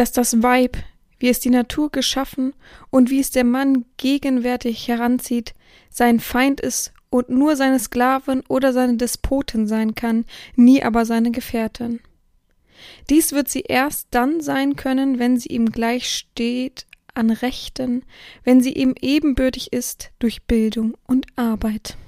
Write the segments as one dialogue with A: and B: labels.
A: dass das Weib, wie es die Natur geschaffen und wie es der Mann gegenwärtig heranzieht, sein Feind ist und nur seine Sklavin oder seine Despotin sein kann, nie aber seine Gefährtin. Dies wird sie erst dann sein können, wenn sie ihm gleich steht an Rechten, wenn sie ihm ebenbürtig ist durch Bildung und Arbeit.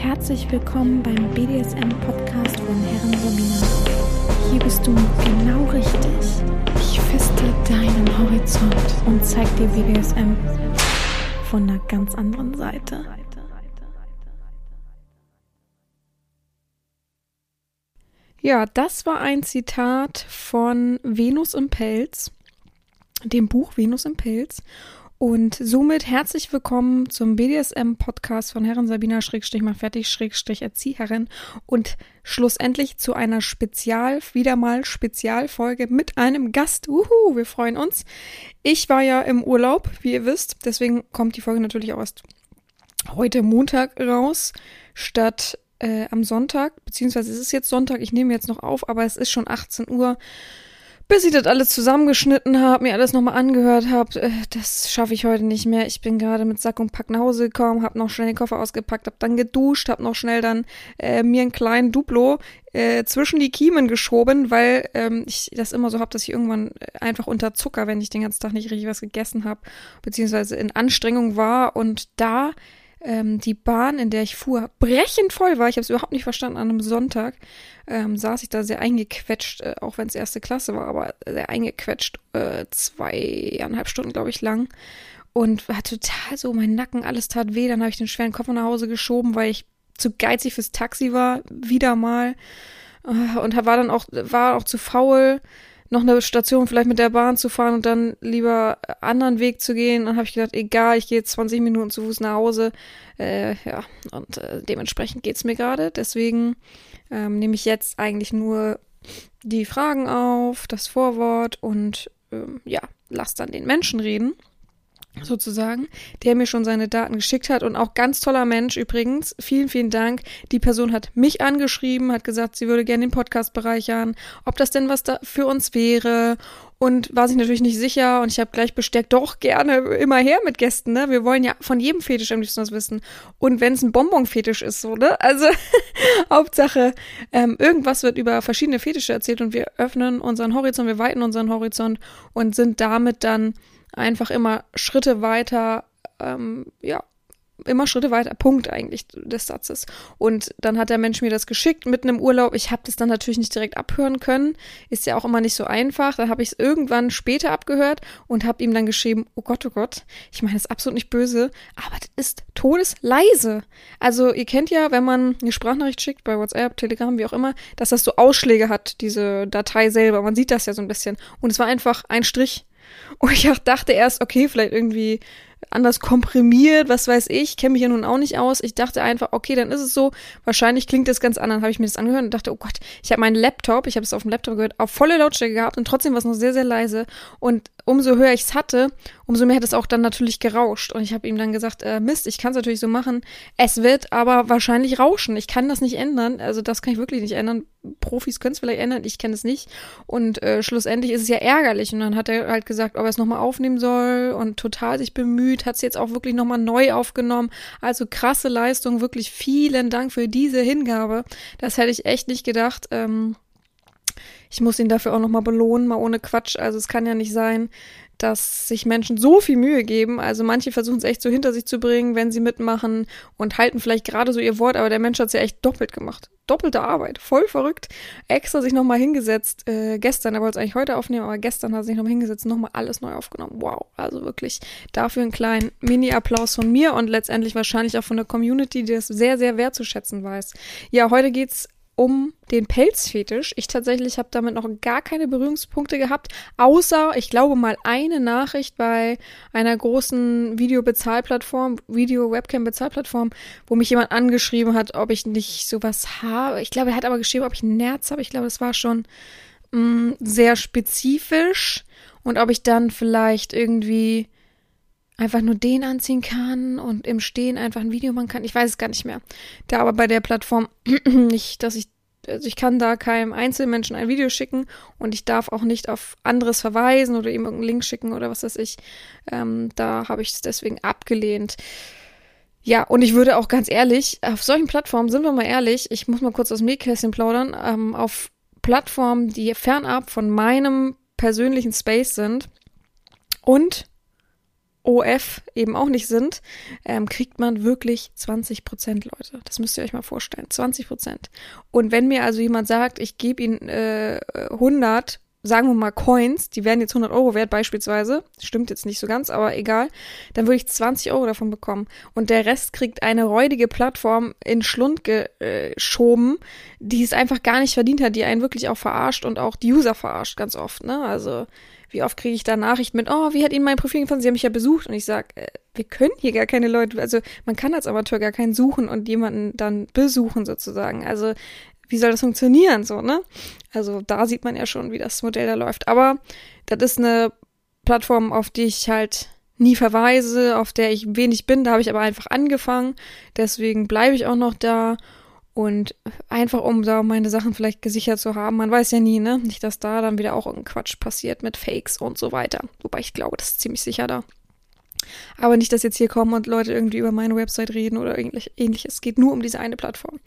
A: Herzlich willkommen beim BDSM-Podcast von Herren Romina. Hier bist du genau richtig. Ich feste deinen Horizont und zeig dir BDSM von einer ganz anderen Seite. Ja, das war ein Zitat von Venus im Pelz, dem Buch Venus im Pelz. Und somit herzlich willkommen zum BDSM-Podcast von Herren Sabina Schrägstrich mal fertig Schrägstrich Erzieherin und schlussendlich zu einer Spezial, wieder mal Spezialfolge mit einem Gast. Uhu, wir freuen uns. Ich war ja im Urlaub, wie ihr wisst, deswegen kommt die Folge natürlich auch erst heute Montag raus, statt äh, am Sonntag, beziehungsweise es ist jetzt Sonntag, ich nehme jetzt noch auf, aber es ist schon 18 Uhr bis ich das alles zusammengeschnitten habe, mir alles nochmal angehört habe, äh, das schaffe ich heute nicht mehr. Ich bin gerade mit Sack und Pack nach Hause gekommen, habe noch schnell den Koffer ausgepackt, habe dann geduscht, habe noch schnell dann äh, mir einen kleinen Duplo äh, zwischen die Kiemen geschoben, weil ähm, ich das immer so habe, dass ich irgendwann äh, einfach unter Zucker, wenn ich den ganzen Tag nicht richtig was gegessen habe, beziehungsweise in Anstrengung war und da ähm, die Bahn, in der ich fuhr, brechend voll war. Ich habe es überhaupt nicht verstanden. An einem Sonntag ähm, saß ich da sehr eingequetscht, äh, auch wenn es erste Klasse war, aber sehr eingequetscht, äh, zweieinhalb Stunden, glaube ich, lang. Und war total so, mein Nacken, alles tat weh. Dann habe ich den schweren Koffer nach Hause geschoben, weil ich zu geizig fürs Taxi war, wieder mal. Äh, und war dann auch, war auch zu faul, noch eine Station vielleicht mit der Bahn zu fahren und dann lieber anderen Weg zu gehen. Dann habe ich gedacht, egal, ich gehe jetzt 20 Minuten zu Fuß nach Hause. Äh, ja, und äh, dementsprechend geht's mir gerade. Deswegen ähm, nehme ich jetzt eigentlich nur die Fragen auf, das Vorwort und ähm, ja, lass dann den Menschen reden sozusagen, der mir schon seine Daten geschickt hat und auch ganz toller Mensch übrigens. Vielen, vielen Dank. Die Person hat mich angeschrieben, hat gesagt, sie würde gerne den Podcast bereichern, ob das denn was da für uns wäre und war sich natürlich nicht sicher und ich habe gleich bestärkt, doch gerne immer her mit Gästen, ne? Wir wollen ja von jedem Fetisch am liebsten was wissen. Und wenn es ein Bonbon-Fetisch ist, so, ne? Also Hauptsache, ähm, irgendwas wird über verschiedene Fetische erzählt und wir öffnen unseren Horizont, wir weiten unseren Horizont und sind damit dann einfach immer Schritte weiter, ähm, ja, immer Schritte weiter, Punkt eigentlich des Satzes. Und dann hat der Mensch mir das geschickt mitten im Urlaub. Ich habe das dann natürlich nicht direkt abhören können. Ist ja auch immer nicht so einfach. Dann habe ich es irgendwann später abgehört und habe ihm dann geschrieben, oh Gott, oh Gott, ich meine, das ist absolut nicht böse, aber das ist todesleise. Also ihr kennt ja, wenn man eine Sprachnachricht schickt bei WhatsApp, Telegram, wie auch immer, dass das so Ausschläge hat, diese Datei selber. Man sieht das ja so ein bisschen. Und es war einfach ein Strich und ich auch dachte erst, okay, vielleicht irgendwie anders komprimiert, was weiß ich, kenne mich ja nun auch nicht aus. Ich dachte einfach, okay, dann ist es so. Wahrscheinlich klingt das ganz anders. Habe ich mir das angehört und dachte, oh Gott, ich habe meinen Laptop, ich habe es auf dem Laptop gehört, auf volle Lautstärke gehabt und trotzdem war es noch sehr, sehr leise. Und umso höher ich es hatte, umso mehr hat es auch dann natürlich gerauscht. Und ich habe ihm dann gesagt, äh, Mist, ich kann es natürlich so machen. Es wird aber wahrscheinlich rauschen. Ich kann das nicht ändern. Also das kann ich wirklich nicht ändern. Profis können es vielleicht ändern, ich kenne es nicht. Und äh, schlussendlich ist es ja ärgerlich. Und dann hat er halt gesagt, ob er es nochmal aufnehmen soll und total sich bemüht, hat es jetzt auch wirklich nochmal neu aufgenommen. Also krasse Leistung, wirklich vielen Dank für diese Hingabe. Das hätte ich echt nicht gedacht. Ähm, ich muss ihn dafür auch nochmal belohnen, mal ohne Quatsch. Also es kann ja nicht sein, dass sich Menschen so viel Mühe geben. Also manche versuchen es echt so hinter sich zu bringen, wenn sie mitmachen und halten vielleicht gerade so ihr Wort, aber der Mensch hat es ja echt doppelt gemacht. Doppelte Arbeit, voll verrückt. Extra sich nochmal hingesetzt, äh, gestern, er wollte es eigentlich heute aufnehmen, aber gestern hat er sich nochmal hingesetzt und nochmal alles neu aufgenommen. Wow, also wirklich dafür einen kleinen Mini-Applaus von mir und letztendlich wahrscheinlich auch von der Community, die das sehr, sehr wertzuschätzen weiß. Ja, heute geht's um den Pelzfetisch. Ich tatsächlich habe damit noch gar keine Berührungspunkte gehabt, außer ich glaube mal eine Nachricht bei einer großen Videobezahlplattform, Video-Webcam-Bezahlplattform, wo mich jemand angeschrieben hat, ob ich nicht sowas habe. Ich glaube, er hat aber geschrieben, ob ich ein Nerz habe. Ich glaube, das war schon mh, mm, sehr spezifisch und ob ich dann vielleicht irgendwie einfach nur den anziehen kann und im Stehen einfach ein Video machen kann. Ich weiß es gar nicht mehr. Da aber bei der Plattform nicht, dass ich also ich kann da keinem Einzelmenschen ein Video schicken und ich darf auch nicht auf anderes verweisen oder ihm irgendeinen Link schicken oder was weiß ich. Ähm, da habe ich es deswegen abgelehnt. Ja, und ich würde auch ganz ehrlich, auf solchen Plattformen, sind wir mal ehrlich, ich muss mal kurz aus dem Nähkästchen plaudern, ähm, auf Plattformen, die fernab von meinem persönlichen Space sind und OF eben auch nicht sind, ähm, kriegt man wirklich 20 Prozent, Leute. Das müsst ihr euch mal vorstellen. 20 Prozent. Und wenn mir also jemand sagt, ich gebe ihm äh, 100 sagen wir mal Coins, die werden jetzt 100 Euro wert beispielsweise, stimmt jetzt nicht so ganz, aber egal, dann würde ich 20 Euro davon bekommen. Und der Rest kriegt eine räudige Plattform in Schlund geschoben, die es einfach gar nicht verdient hat, die einen wirklich auch verarscht und auch die User verarscht ganz oft, ne? Also, wie oft kriege ich da Nachrichten mit, oh, wie hat Ihnen mein Profil gefallen? Sie haben mich ja besucht. Und ich sage, äh, wir können hier gar keine Leute, also man kann als Amateur gar keinen suchen und jemanden dann besuchen sozusagen. Also wie soll das funktionieren, so, ne? Also da sieht man ja schon, wie das Modell da läuft. Aber das ist eine Plattform, auf die ich halt nie verweise, auf der ich wenig bin. Da habe ich aber einfach angefangen. Deswegen bleibe ich auch noch da. Und einfach, um da meine Sachen vielleicht gesichert zu haben. Man weiß ja nie, ne? Nicht, dass da dann wieder auch irgendein Quatsch passiert mit Fakes und so weiter. Wobei ich glaube, das ist ziemlich sicher da. Aber nicht, dass jetzt hier kommen und Leute irgendwie über meine Website reden oder ähnliches. Es geht nur um diese eine Plattform.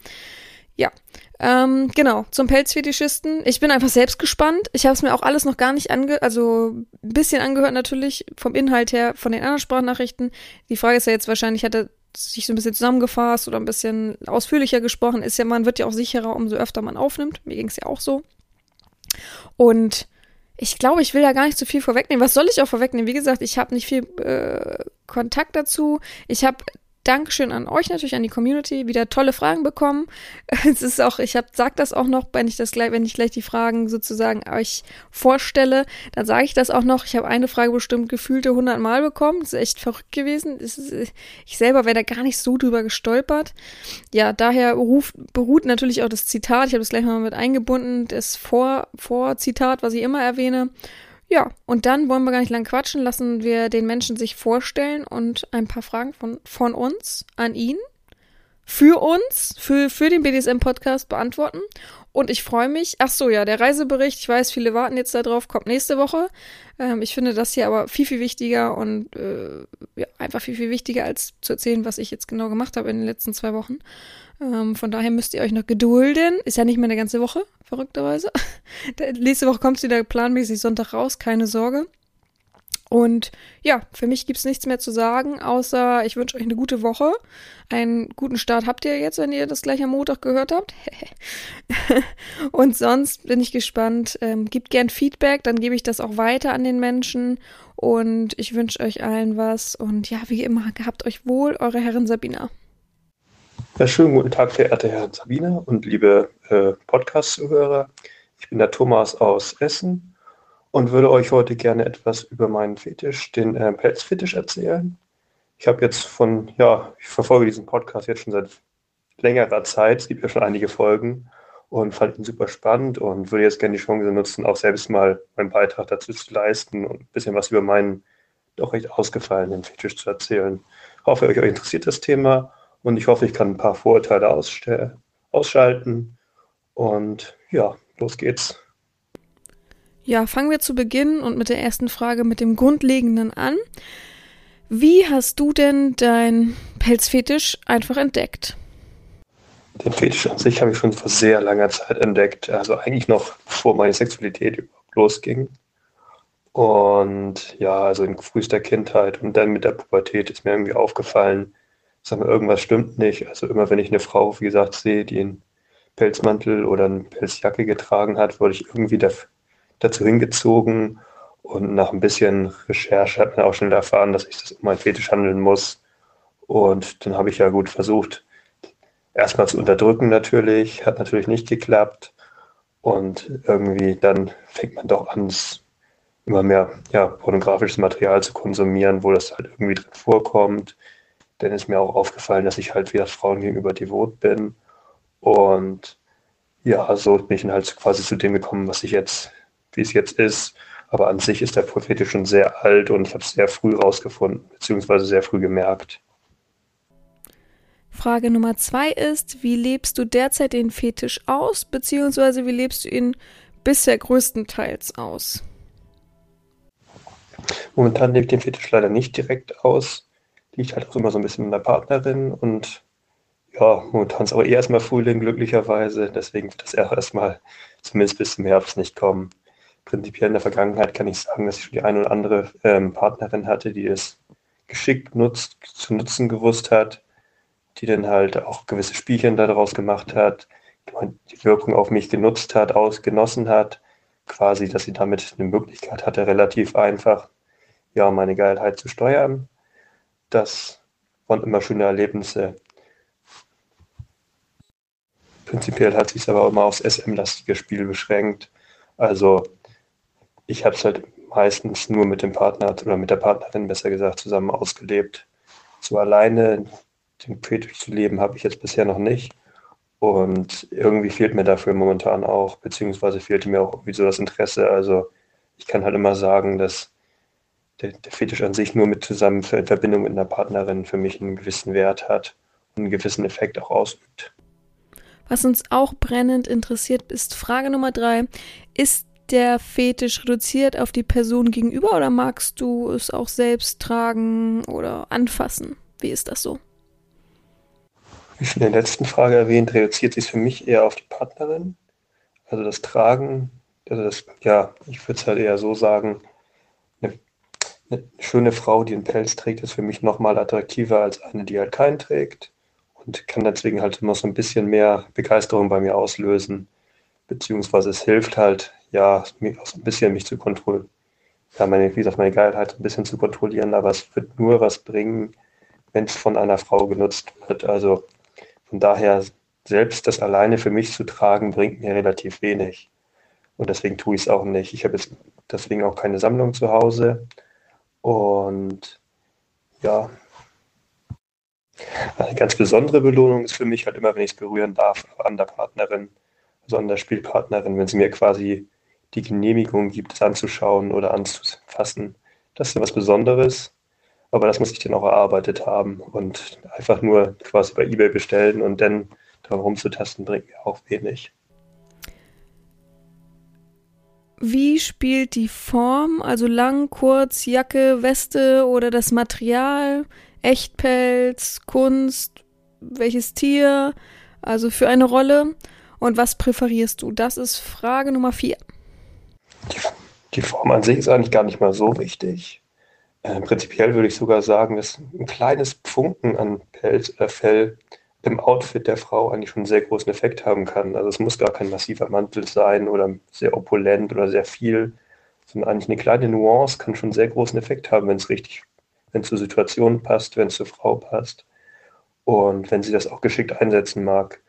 A: Ja, ähm, genau, zum Pelzfetischisten. Ich bin einfach selbst gespannt. Ich habe es mir auch alles noch gar nicht ange... Also ein bisschen angehört natürlich vom Inhalt her von den anderen Sprachnachrichten. Die Frage ist ja jetzt wahrscheinlich, hat er sich so ein bisschen zusammengefasst oder ein bisschen ausführlicher gesprochen. Ist ja, man wird ja auch sicherer, umso öfter man aufnimmt. Mir ging es ja auch so. Und ich glaube, ich will da gar nicht so viel vorwegnehmen. Was soll ich auch vorwegnehmen? Wie gesagt, ich habe nicht viel äh, Kontakt dazu. Ich habe Dankeschön an euch natürlich, an die Community. Wieder tolle Fragen bekommen. Es ist auch, ich hab, sag das auch noch, wenn ich das gleich, wenn ich gleich die Fragen sozusagen euch vorstelle, dann sage ich das auch noch. Ich habe eine Frage bestimmt gefühlte 100 Mal bekommen. Das ist echt verrückt gewesen. Ist, ich selber wäre da gar nicht so drüber gestolpert. Ja, daher ruft, beruht natürlich auch das Zitat. Ich habe das gleich mal mit eingebunden. Das Vor, Vorzitat, was ich immer erwähne. Ja, und dann wollen wir gar nicht lang quatschen, lassen wir den Menschen sich vorstellen und ein paar Fragen von, von uns an ihn für uns, für, für den BDSM-Podcast beantworten. Und ich freue mich. Ach so, ja, der Reisebericht. Ich weiß, viele warten jetzt darauf, kommt nächste Woche. Ähm, ich finde das hier aber viel, viel wichtiger und äh, ja, einfach viel, viel wichtiger, als zu erzählen, was ich jetzt genau gemacht habe in den letzten zwei Wochen. Ähm, von daher müsst ihr euch noch gedulden. Ist ja nicht mehr eine ganze Woche, verrückterweise. Nächste Woche kommt es wieder planmäßig Sonntag raus, keine Sorge. Und ja, für mich gibt es nichts mehr zu sagen, außer ich wünsche euch eine gute Woche. Einen guten Start habt ihr jetzt, wenn ihr das gleich am Montag gehört habt. und sonst bin ich gespannt. Ähm, gebt gern Feedback, dann gebe ich das auch weiter an den Menschen. Und ich wünsche euch allen was. Und ja, wie immer, gehabt euch wohl, eure Herren Sabina.
B: Ja, schönen guten Tag, verehrte Herren Sabina und liebe äh, Podcast-Zuhörer. Ich bin der Thomas aus Essen und würde euch heute gerne etwas über meinen Fetisch, den äh, Pelzfetisch, erzählen. Ich habe jetzt von, ja, ich verfolge diesen Podcast jetzt schon seit längerer Zeit. Es gibt ja schon einige Folgen und fand ihn super spannend und würde jetzt gerne die Chance nutzen, auch selbst mal meinen Beitrag dazu zu leisten und ein bisschen was über meinen doch recht ausgefallenen Fetisch zu erzählen. Ich hoffe, euch interessiert das Thema und ich hoffe, ich kann ein paar Vorurteile ausschalten. Und ja, los geht's.
A: Ja, fangen wir zu Beginn und mit der ersten Frage mit dem Grundlegenden an. Wie hast du denn dein Pelzfetisch einfach entdeckt?
B: Den Fetisch an sich habe ich schon vor sehr langer Zeit entdeckt. Also eigentlich noch bevor meine Sexualität überhaupt losging. Und ja, also in frühester Kindheit und dann mit der Pubertät ist mir irgendwie aufgefallen, sag mal, irgendwas stimmt nicht. Also immer wenn ich eine Frau, wie gesagt, sehe, die einen Pelzmantel oder eine Pelzjacke getragen hat, wurde ich irgendwie dazu hingezogen. Und nach ein bisschen Recherche hat man auch schnell erfahren, dass ich das um meinen Fetisch handeln muss. Und dann habe ich ja gut versucht, erstmal zu unterdrücken natürlich, hat natürlich nicht geklappt. Und irgendwie dann fängt man doch an, immer mehr ja, pornografisches Material zu konsumieren, wo das halt irgendwie drin vorkommt dann ist mir auch aufgefallen, dass ich halt wieder Frauen gegenüber devot bin. Und ja, so bin ich dann halt quasi zu dem gekommen, was ich jetzt, wie es jetzt ist. Aber an sich ist der Prophetisch schon sehr alt und ich habe es sehr früh rausgefunden, beziehungsweise sehr früh gemerkt.
A: Frage Nummer zwei ist, wie lebst du derzeit den Fetisch aus, beziehungsweise wie lebst du ihn bisher größtenteils aus?
B: Momentan lebe ich den Fetisch leider nicht direkt aus. Liegt halt auch immer so ein bisschen mit der Partnerin und ja, momentan ist aber eher erstmal Frühling, glücklicherweise. Deswegen wird das erstmal zumindest bis zum Herbst nicht kommen. Prinzipiell in der Vergangenheit kann ich sagen, dass ich schon die eine oder andere ähm, Partnerin hatte, die es geschickt nutzt, zu nutzen gewusst hat, die dann halt auch gewisse Spielchen daraus gemacht hat, die Wirkung auf mich genutzt hat, ausgenossen hat, quasi, dass sie damit eine Möglichkeit hatte, relativ einfach ja, meine Geilheit zu steuern. Das waren immer schöne Erlebnisse. Prinzipiell hat sich es aber immer aufs SM-lastige Spiel beschränkt. Also ich habe es halt meistens nur mit dem Partner oder mit der Partnerin besser gesagt zusammen ausgelebt. So alleine den Fetisch zu leben habe ich jetzt bisher noch nicht. Und irgendwie fehlt mir dafür momentan auch, beziehungsweise fehlte mir auch irgendwie so das Interesse. Also ich kann halt immer sagen, dass der, der Fetisch an sich nur mit zusammen in Verbindung mit einer Partnerin für mich einen gewissen Wert hat und einen gewissen Effekt auch ausübt.
A: Was uns auch brennend interessiert, ist Frage Nummer drei. Ist der Fetisch reduziert auf die Person gegenüber oder magst du es auch selbst tragen oder anfassen? Wie ist das so?
B: Wie schon in der letzten Frage erwähnt, reduziert sich für mich eher auf die Partnerin. Also das Tragen, also das, ja, ich würde es halt eher so sagen, eine, eine schöne Frau, die einen Pelz trägt, ist für mich nochmal attraktiver als eine, die halt keinen trägt und kann deswegen halt immer so ein bisschen mehr Begeisterung bei mir auslösen. Beziehungsweise es hilft halt, ja, auch so ein bisschen mich zu kontrollieren. Ja, meine, wie gesagt, meine Geilheit ein bisschen zu kontrollieren, aber es wird nur was bringen, wenn es von einer Frau genutzt wird. Also von daher, selbst das alleine für mich zu tragen, bringt mir relativ wenig. Und deswegen tue ich es auch nicht. Ich habe jetzt deswegen auch keine Sammlung zu Hause. Und ja, eine ganz besondere Belohnung ist für mich halt immer, wenn ich es berühren darf an der Partnerin, also an der Spielpartnerin, wenn sie mir quasi die Genehmigung gibt, es anzuschauen oder anzufassen. Das ist ja was Besonderes, aber das muss ich dann auch erarbeitet haben und einfach nur quasi bei eBay bestellen und dann darum rumzutasten bringt mir auch wenig.
A: Wie spielt die Form, also lang, kurz, Jacke, Weste oder das Material Echtpelz, Kunst, welches Tier, also für eine Rolle und was präferierst du? Das ist Frage Nummer vier.
B: Die, die Form an sich ist eigentlich gar nicht mal so wichtig. Äh, prinzipiell würde ich sogar sagen, dass ein kleines Funken an Pelz oder Fell im Outfit der Frau eigentlich schon einen sehr großen Effekt haben kann. Also es muss gar kein massiver Mantel sein oder sehr opulent oder sehr viel, sondern eigentlich eine kleine Nuance kann schon einen sehr großen Effekt haben, wenn es richtig wenn es zur Situation passt, wenn es zur Frau passt und wenn sie das auch geschickt einsetzen mag.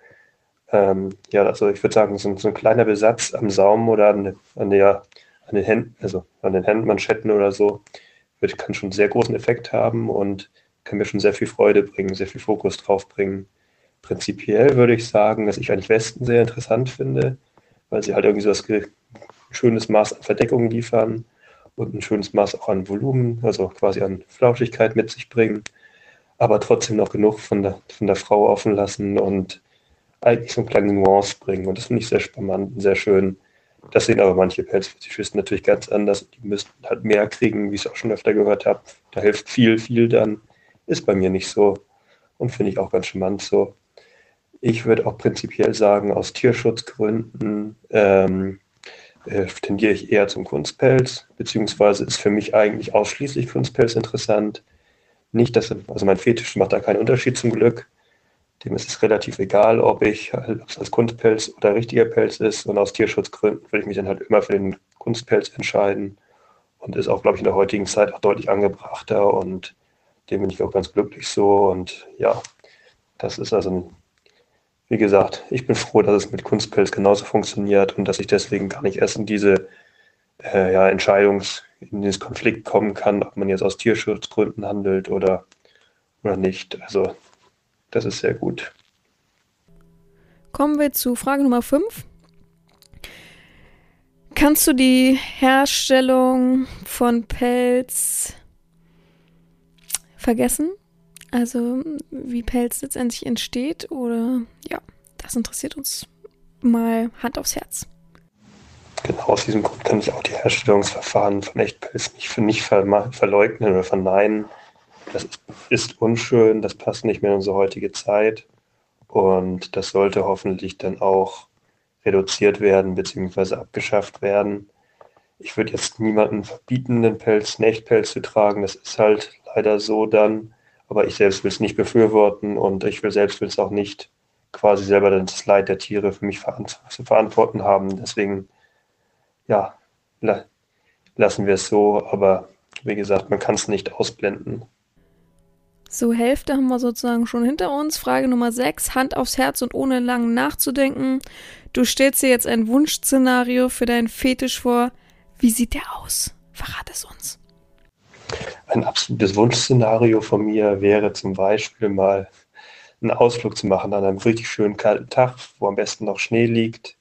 B: Ähm, ja, also ich würde sagen, so, so, ein kleiner Besatz am Saum oder an, an, der, an den Händen, also an den Hemdmanschetten oder so, wird, kann schon sehr großen Effekt haben und kann mir schon sehr viel Freude bringen, sehr viel Fokus drauf bringen. Prinzipiell würde ich sagen, dass ich eigentlich Westen sehr interessant finde, weil sie halt irgendwie so das schönes Maß an Verdeckung liefern und ein schönes Maß auch an Volumen, also quasi an Flauschigkeit mit sich bringen, aber trotzdem noch genug von der, von der Frau offen lassen und eigentlich so eine kleine Nuance bringen. Und das finde ich sehr spannend und sehr schön. Das sehen aber manche Pelzfetischisten natürlich ganz anders. Die müssten halt mehr kriegen, wie ich es auch schon öfter gehört habe. Da hilft viel, viel dann. Ist bei mir nicht so. Und finde ich auch ganz charmant so. Ich würde auch prinzipiell sagen, aus Tierschutzgründen ähm, äh, tendiere ich eher zum Kunstpelz, beziehungsweise ist für mich eigentlich ausschließlich Kunstpelz interessant. Nicht, dass, also mein Fetisch macht da keinen Unterschied zum Glück. Dem ist es relativ egal, ob ich ob es als Kunstpelz oder richtiger Pelz ist. Und aus Tierschutzgründen würde ich mich dann halt immer für den Kunstpelz entscheiden. Und ist auch, glaube ich, in der heutigen Zeit auch deutlich angebrachter und dem bin ich auch ganz glücklich so. Und ja, das ist also ein wie gesagt, ich bin froh, dass es mit Kunstpelz genauso funktioniert und dass ich deswegen gar nicht erst in diese äh, ja, Entscheidungs-, in dieses Konflikt kommen kann, ob man jetzt aus Tierschutzgründen handelt oder, oder nicht. Also, das ist sehr gut.
A: Kommen wir zu Frage Nummer 5. Kannst du die Herstellung von Pelz vergessen? Also wie Pelz letztendlich entsteht oder ja, das interessiert uns mal Hand aufs Herz.
B: Genau aus diesem Grund kann ich auch die Herstellungsverfahren von Echtpelz nicht für nicht verleugnen oder verneinen. Das ist, unschön, das passt nicht mehr in unsere heutige Zeit und das sollte hoffentlich dann auch reduziert werden bzw. abgeschafft werden. Ich würde jetzt niemanden verbieten, den Pelz, einen Echtpelz zu tragen. Das ist halt leider so dann. Aber ich selbst will es nicht befürworten und ich will selbst will es auch nicht quasi selber das Leid der Tiere für mich zu verantworten haben. Deswegen, ja, lassen wir es so. Aber wie gesagt, man kann es nicht ausblenden.
A: So, Hälfte haben wir sozusagen schon hinter uns. Frage Nummer 6, Hand aufs Herz und ohne lang nachzudenken. Du stellst dir jetzt ein Wunschszenario für deinen Fetisch vor. Wie sieht der aus? Verrat es uns.
B: Ein absolutes Wunschszenario von mir wäre zum Beispiel mal einen Ausflug zu machen an einem richtig schönen kalten Tag, wo am besten noch Schnee liegt,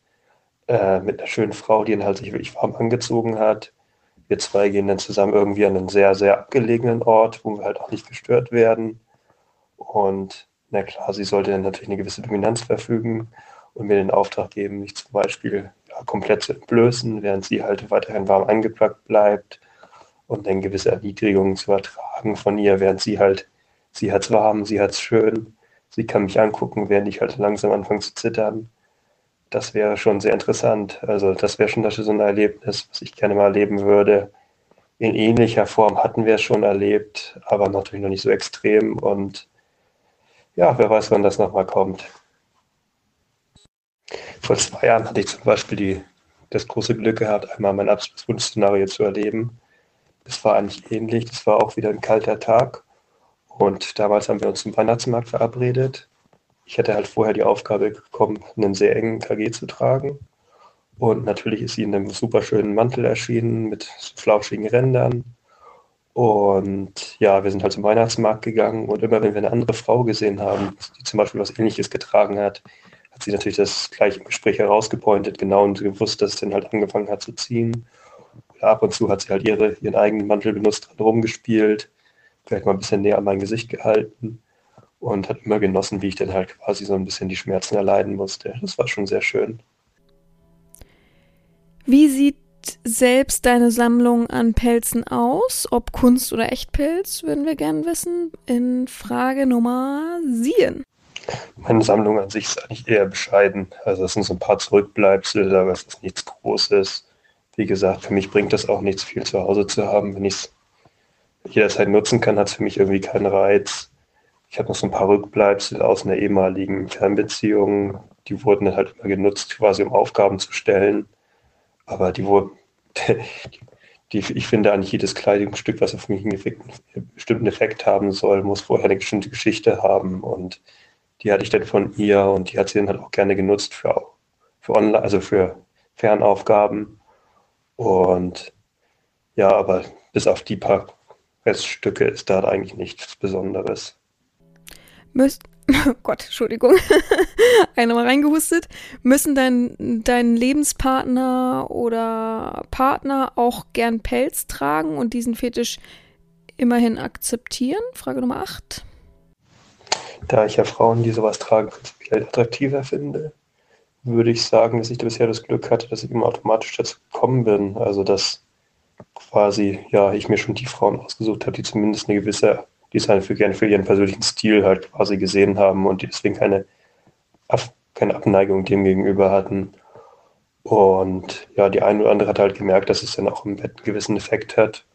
B: äh, mit einer schönen Frau, die ihn halt sich wirklich warm angezogen hat. Wir zwei gehen dann zusammen irgendwie an einen sehr, sehr abgelegenen Ort, wo wir halt auch nicht gestört werden. Und na klar, sie sollte dann natürlich eine gewisse Dominanz verfügen und mir den Auftrag geben, mich zum Beispiel ja, komplett zu entblößen, während sie halt weiterhin warm eingepackt bleibt und dann gewisse Erniedrigungen zu ertragen von ihr, während sie halt, sie hat's warm, sie hat's schön, sie kann mich angucken, während ich halt langsam anfange zu zittern. Das wäre schon sehr interessant. Also das wäre schon das so ein Erlebnis, was ich gerne mal erleben würde. In ähnlicher Form hatten wir es schon erlebt, aber natürlich noch nicht so extrem. Und ja, wer weiß, wann das nochmal kommt. Vor zwei Jahren hatte ich zum Beispiel die, das große Glück gehabt, einmal mein absolutes Wunschszenario zu erleben. Das war eigentlich ähnlich. Das war auch wieder ein kalter Tag. Und damals haben wir uns zum Weihnachtsmarkt verabredet. Ich hatte halt vorher die Aufgabe bekommen, einen sehr engen KG zu tragen. Und natürlich ist sie in einem super schönen Mantel erschienen mit flauschigen Rändern. Und ja, wir sind halt zum Weihnachtsmarkt gegangen und immer wenn wir eine andere Frau gesehen haben, die zum Beispiel was ähnliches getragen hat, hat sie natürlich das gleiche Gespräch herausgepointet, genau und gewusst, dass es dann halt angefangen hat zu ziehen. Oder ab und zu hat sie halt ihre, ihren eigenen Mantel benutzt, rumgespielt, vielleicht mal ein bisschen näher an mein Gesicht gehalten und hat immer genossen, wie ich dann halt quasi so ein bisschen die Schmerzen erleiden musste. Das war schon sehr schön.
A: Wie sieht selbst deine Sammlung an Pelzen aus? Ob Kunst oder Echtpelz, würden wir gerne wissen. In Frage Nummer 7.
B: Meine Sammlung an sich ist eigentlich eher bescheiden. Also es sind so ein paar Zurückbleibsel, aber es ist nichts Großes. Wie gesagt, für mich bringt das auch nichts, viel zu Hause zu haben. Wenn ich es jederzeit nutzen kann, hat es für mich irgendwie keinen Reiz. Ich habe noch so ein paar Rückbleibsel aus einer ehemaligen Fernbeziehung. Die wurden dann halt immer genutzt, quasi um Aufgaben zu stellen. Aber die wurden, die, ich finde eigentlich jedes Kleidungsstück, was auf mich einen, bestimmten Effekt haben soll, muss vorher eine bestimmte Geschichte haben. Und die hatte ich dann von ihr und die hat sie dann halt auch gerne genutzt für, für Online, also für Fernaufgaben. Und ja, aber bis auf die paar Reststücke ist da eigentlich nichts Besonderes.
A: Müsst, oh Gott, Entschuldigung, eine mal reingehustet. Müssen dein, dein Lebenspartner oder Partner auch gern Pelz tragen und diesen Fetisch immerhin akzeptieren? Frage Nummer 8.
B: Da ich ja Frauen, die sowas tragen, prinzipiell attraktiver finde, würde ich sagen, dass ich bisher das Glück hatte, dass ich immer automatisch dazu gekommen bin. Also dass quasi, ja, ich mir schon die Frauen ausgesucht habe, die zumindest eine gewisse, die es halt für für ihren persönlichen Stil halt quasi gesehen haben und die deswegen keine, keine Abneigung dem gegenüber hatten. Und ja, die eine oder andere hat halt gemerkt, dass es dann auch im Bett einen gewissen Effekt hat.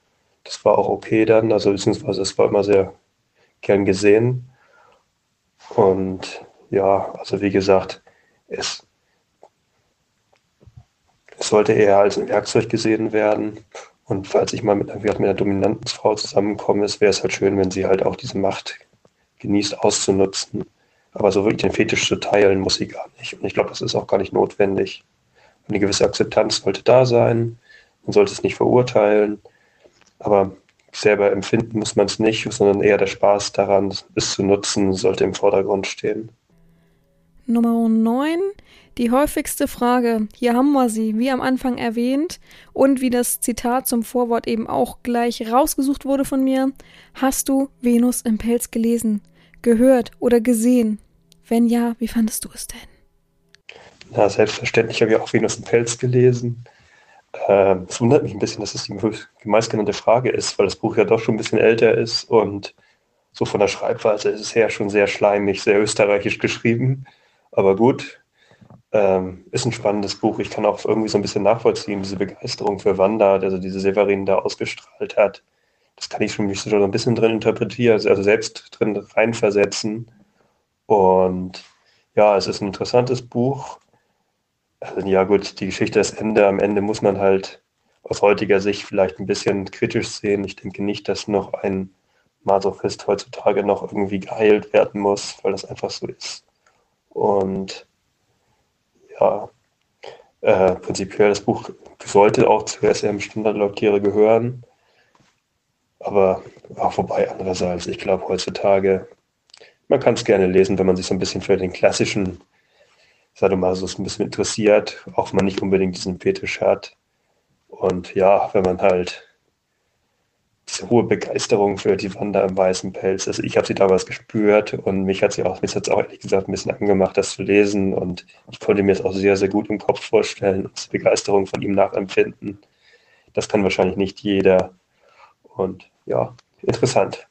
B: Das war auch okay dann, also beziehungsweise es war immer sehr gern gesehen. Und ja, also wie gesagt, es es sollte eher als ein Werkzeug gesehen werden. Und falls ich mal mit, mit einer dominanten Frau zusammenkomme, wäre es halt schön, wenn sie halt auch diese Macht genießt auszunutzen. Aber so wirklich den Fetisch zu teilen, muss sie gar nicht. Und ich glaube, das ist auch gar nicht notwendig. Eine gewisse Akzeptanz sollte da sein. Man sollte es nicht verurteilen. Aber selber empfinden muss man es nicht, sondern eher der Spaß daran, es zu nutzen, sollte im Vordergrund stehen.
A: Nummer 9. Die häufigste Frage, hier haben wir sie, wie am Anfang erwähnt und wie das Zitat zum Vorwort eben auch gleich rausgesucht wurde von mir. Hast du Venus im Pelz gelesen, gehört oder gesehen? Wenn ja, wie fandest du es denn?
B: Na, selbstverständlich habe ich auch Venus im Pelz gelesen. Ähm, es wundert mich ein bisschen, dass es die meistgenannte Frage ist, weil das Buch ja doch schon ein bisschen älter ist und so von der Schreibweise ist es her schon sehr schleimig, sehr österreichisch geschrieben. Aber gut, ähm, ist ein spannendes Buch. Ich kann auch irgendwie so ein bisschen nachvollziehen, diese Begeisterung für Wanda, also diese Severin da ausgestrahlt hat. Das kann ich schon mich so ein bisschen drin interpretieren, also selbst drin reinversetzen. Und ja, es ist ein interessantes Buch. Also, ja gut, die Geschichte das Ende. Am Ende muss man halt aus heutiger Sicht vielleicht ein bisschen kritisch sehen. Ich denke nicht, dass noch ein Masochist heutzutage noch irgendwie geheilt werden muss, weil das einfach so ist. Und ja, äh, prinzipiell das Buch sollte auch zu SM Standardloktiere gehören. Aber auch vorbei andererseits, ich glaube heutzutage, man kann es gerne lesen, wenn man sich so ein bisschen für den klassischen Sadomasos ein bisschen interessiert, auch wenn man nicht unbedingt diesen Fetisch hat. Und ja, wenn man halt diese hohe Begeisterung für die Wanda im weißen Pelz. Also ich habe sie damals gespürt und mich hat sie auch, mich hat auch ehrlich gesagt ein bisschen angemacht, das zu lesen und ich konnte mir es auch sehr, sehr gut im Kopf vorstellen und die Begeisterung von ihm nachempfinden. Das kann wahrscheinlich nicht jeder. Und ja, interessant.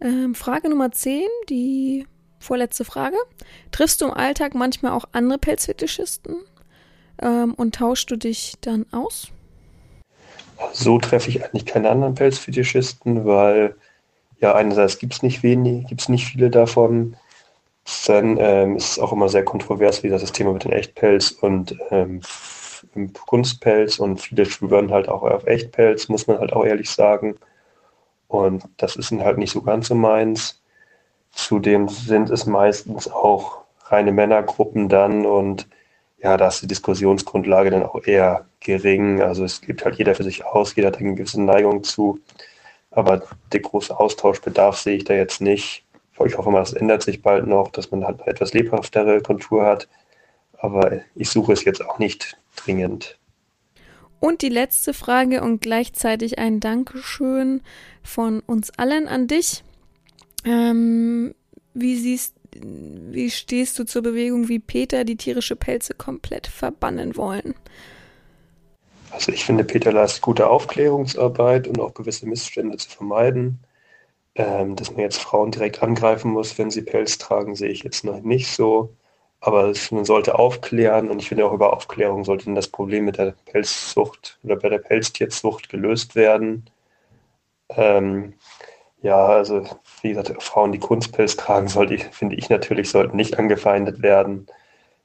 A: Ähm, Frage Nummer 10, die vorletzte Frage. Triffst du im Alltag manchmal auch andere Pelzfetischisten ähm, und tauschst du dich dann aus?
B: So treffe ich eigentlich keine anderen Pelzfetischisten, weil ja einerseits gibt es nicht wenig, gibt es nicht viele davon. Dann ähm, ist es auch immer sehr kontrovers, wie das Thema mit dem Echtpelz und ähm, Kunstpelz und viele schwören halt auch auf Echtpelz, muss man halt auch ehrlich sagen. Und das ist halt nicht so ganz so meins. Zudem sind es meistens auch reine Männergruppen dann und ja, da ist die Diskussionsgrundlage dann auch eher gering. Also es gibt halt jeder für sich aus, jeder hat eine gewisse Neigung zu. Aber der große Austauschbedarf sehe ich da jetzt nicht. Ich hoffe mal, das ändert sich bald noch, dass man halt etwas lebhaftere Kontur hat. Aber ich suche es jetzt auch nicht dringend.
A: Und die letzte Frage und gleichzeitig ein Dankeschön von uns allen an dich. Ähm, wie siehst wie stehst du zur Bewegung wie Peter, die tierische Pelze komplett verbannen wollen?
B: Also ich finde, Peter leistet gute Aufklärungsarbeit und auch gewisse Missstände zu vermeiden. Ähm, dass man jetzt Frauen direkt angreifen muss, wenn sie Pelz tragen, sehe ich jetzt noch nicht so. Aber man sollte aufklären und ich finde auch über Aufklärung sollte das Problem mit der Pelzzucht oder bei der Pelztierzucht gelöst werden. Ähm, ja, also wie gesagt, Frauen, die Kunstpelz tragen, sollte ich, finde ich natürlich, sollten nicht angefeindet werden.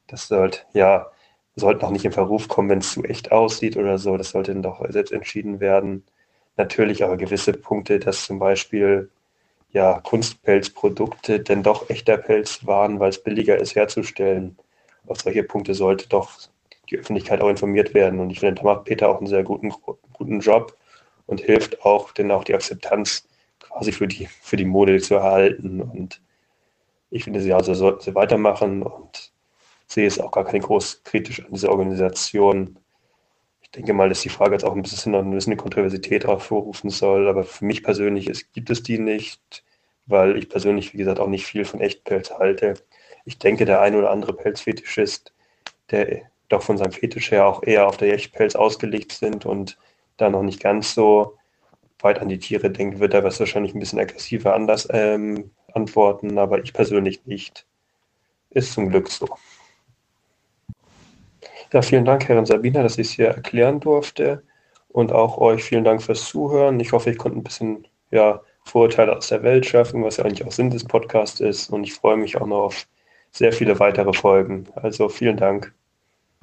B: Das sollte, ja, sollten auch nicht in Verruf kommen, wenn es zu echt aussieht oder so. Das sollte dann doch selbst entschieden werden. Natürlich aber gewisse Punkte, dass zum Beispiel ja, Kunstpelzprodukte denn doch echter Pelz waren, weil es billiger ist herzustellen. Auf solche Punkte sollte doch die Öffentlichkeit auch informiert werden. Und ich finde, da macht Peter auch einen sehr guten, guten Job und hilft auch, denn auch die Akzeptanz quasi für die, für die Mode zu erhalten. Und ich finde, sie also sollten sie weitermachen und sehe es auch gar keine groß kritisch an dieser Organisation. Ich denke mal, dass die Frage jetzt auch ein bisschen, ein bisschen Kontroversität hervorrufen soll, aber für mich persönlich ist, gibt es die nicht, weil ich persönlich, wie gesagt, auch nicht viel von Echtpelz halte. Ich denke, der ein oder andere Pelzfetischist, der doch von seinem Fetisch her auch eher auf der Echtpelz ausgelegt sind und da noch nicht ganz so weit an die Tiere denkt, wird er wahrscheinlich ein bisschen aggressiver anders ähm, antworten, aber ich persönlich nicht. Ist zum Glück so. Ja, vielen Dank, Herrin Sabina, dass ich es hier erklären durfte. Und auch euch vielen Dank fürs Zuhören. Ich hoffe, ich konnte ein bisschen ja, Vorurteile aus der Welt schaffen, was ja eigentlich auch Sinn des Podcasts ist. Und ich freue mich auch noch auf sehr viele weitere Folgen. Also vielen Dank.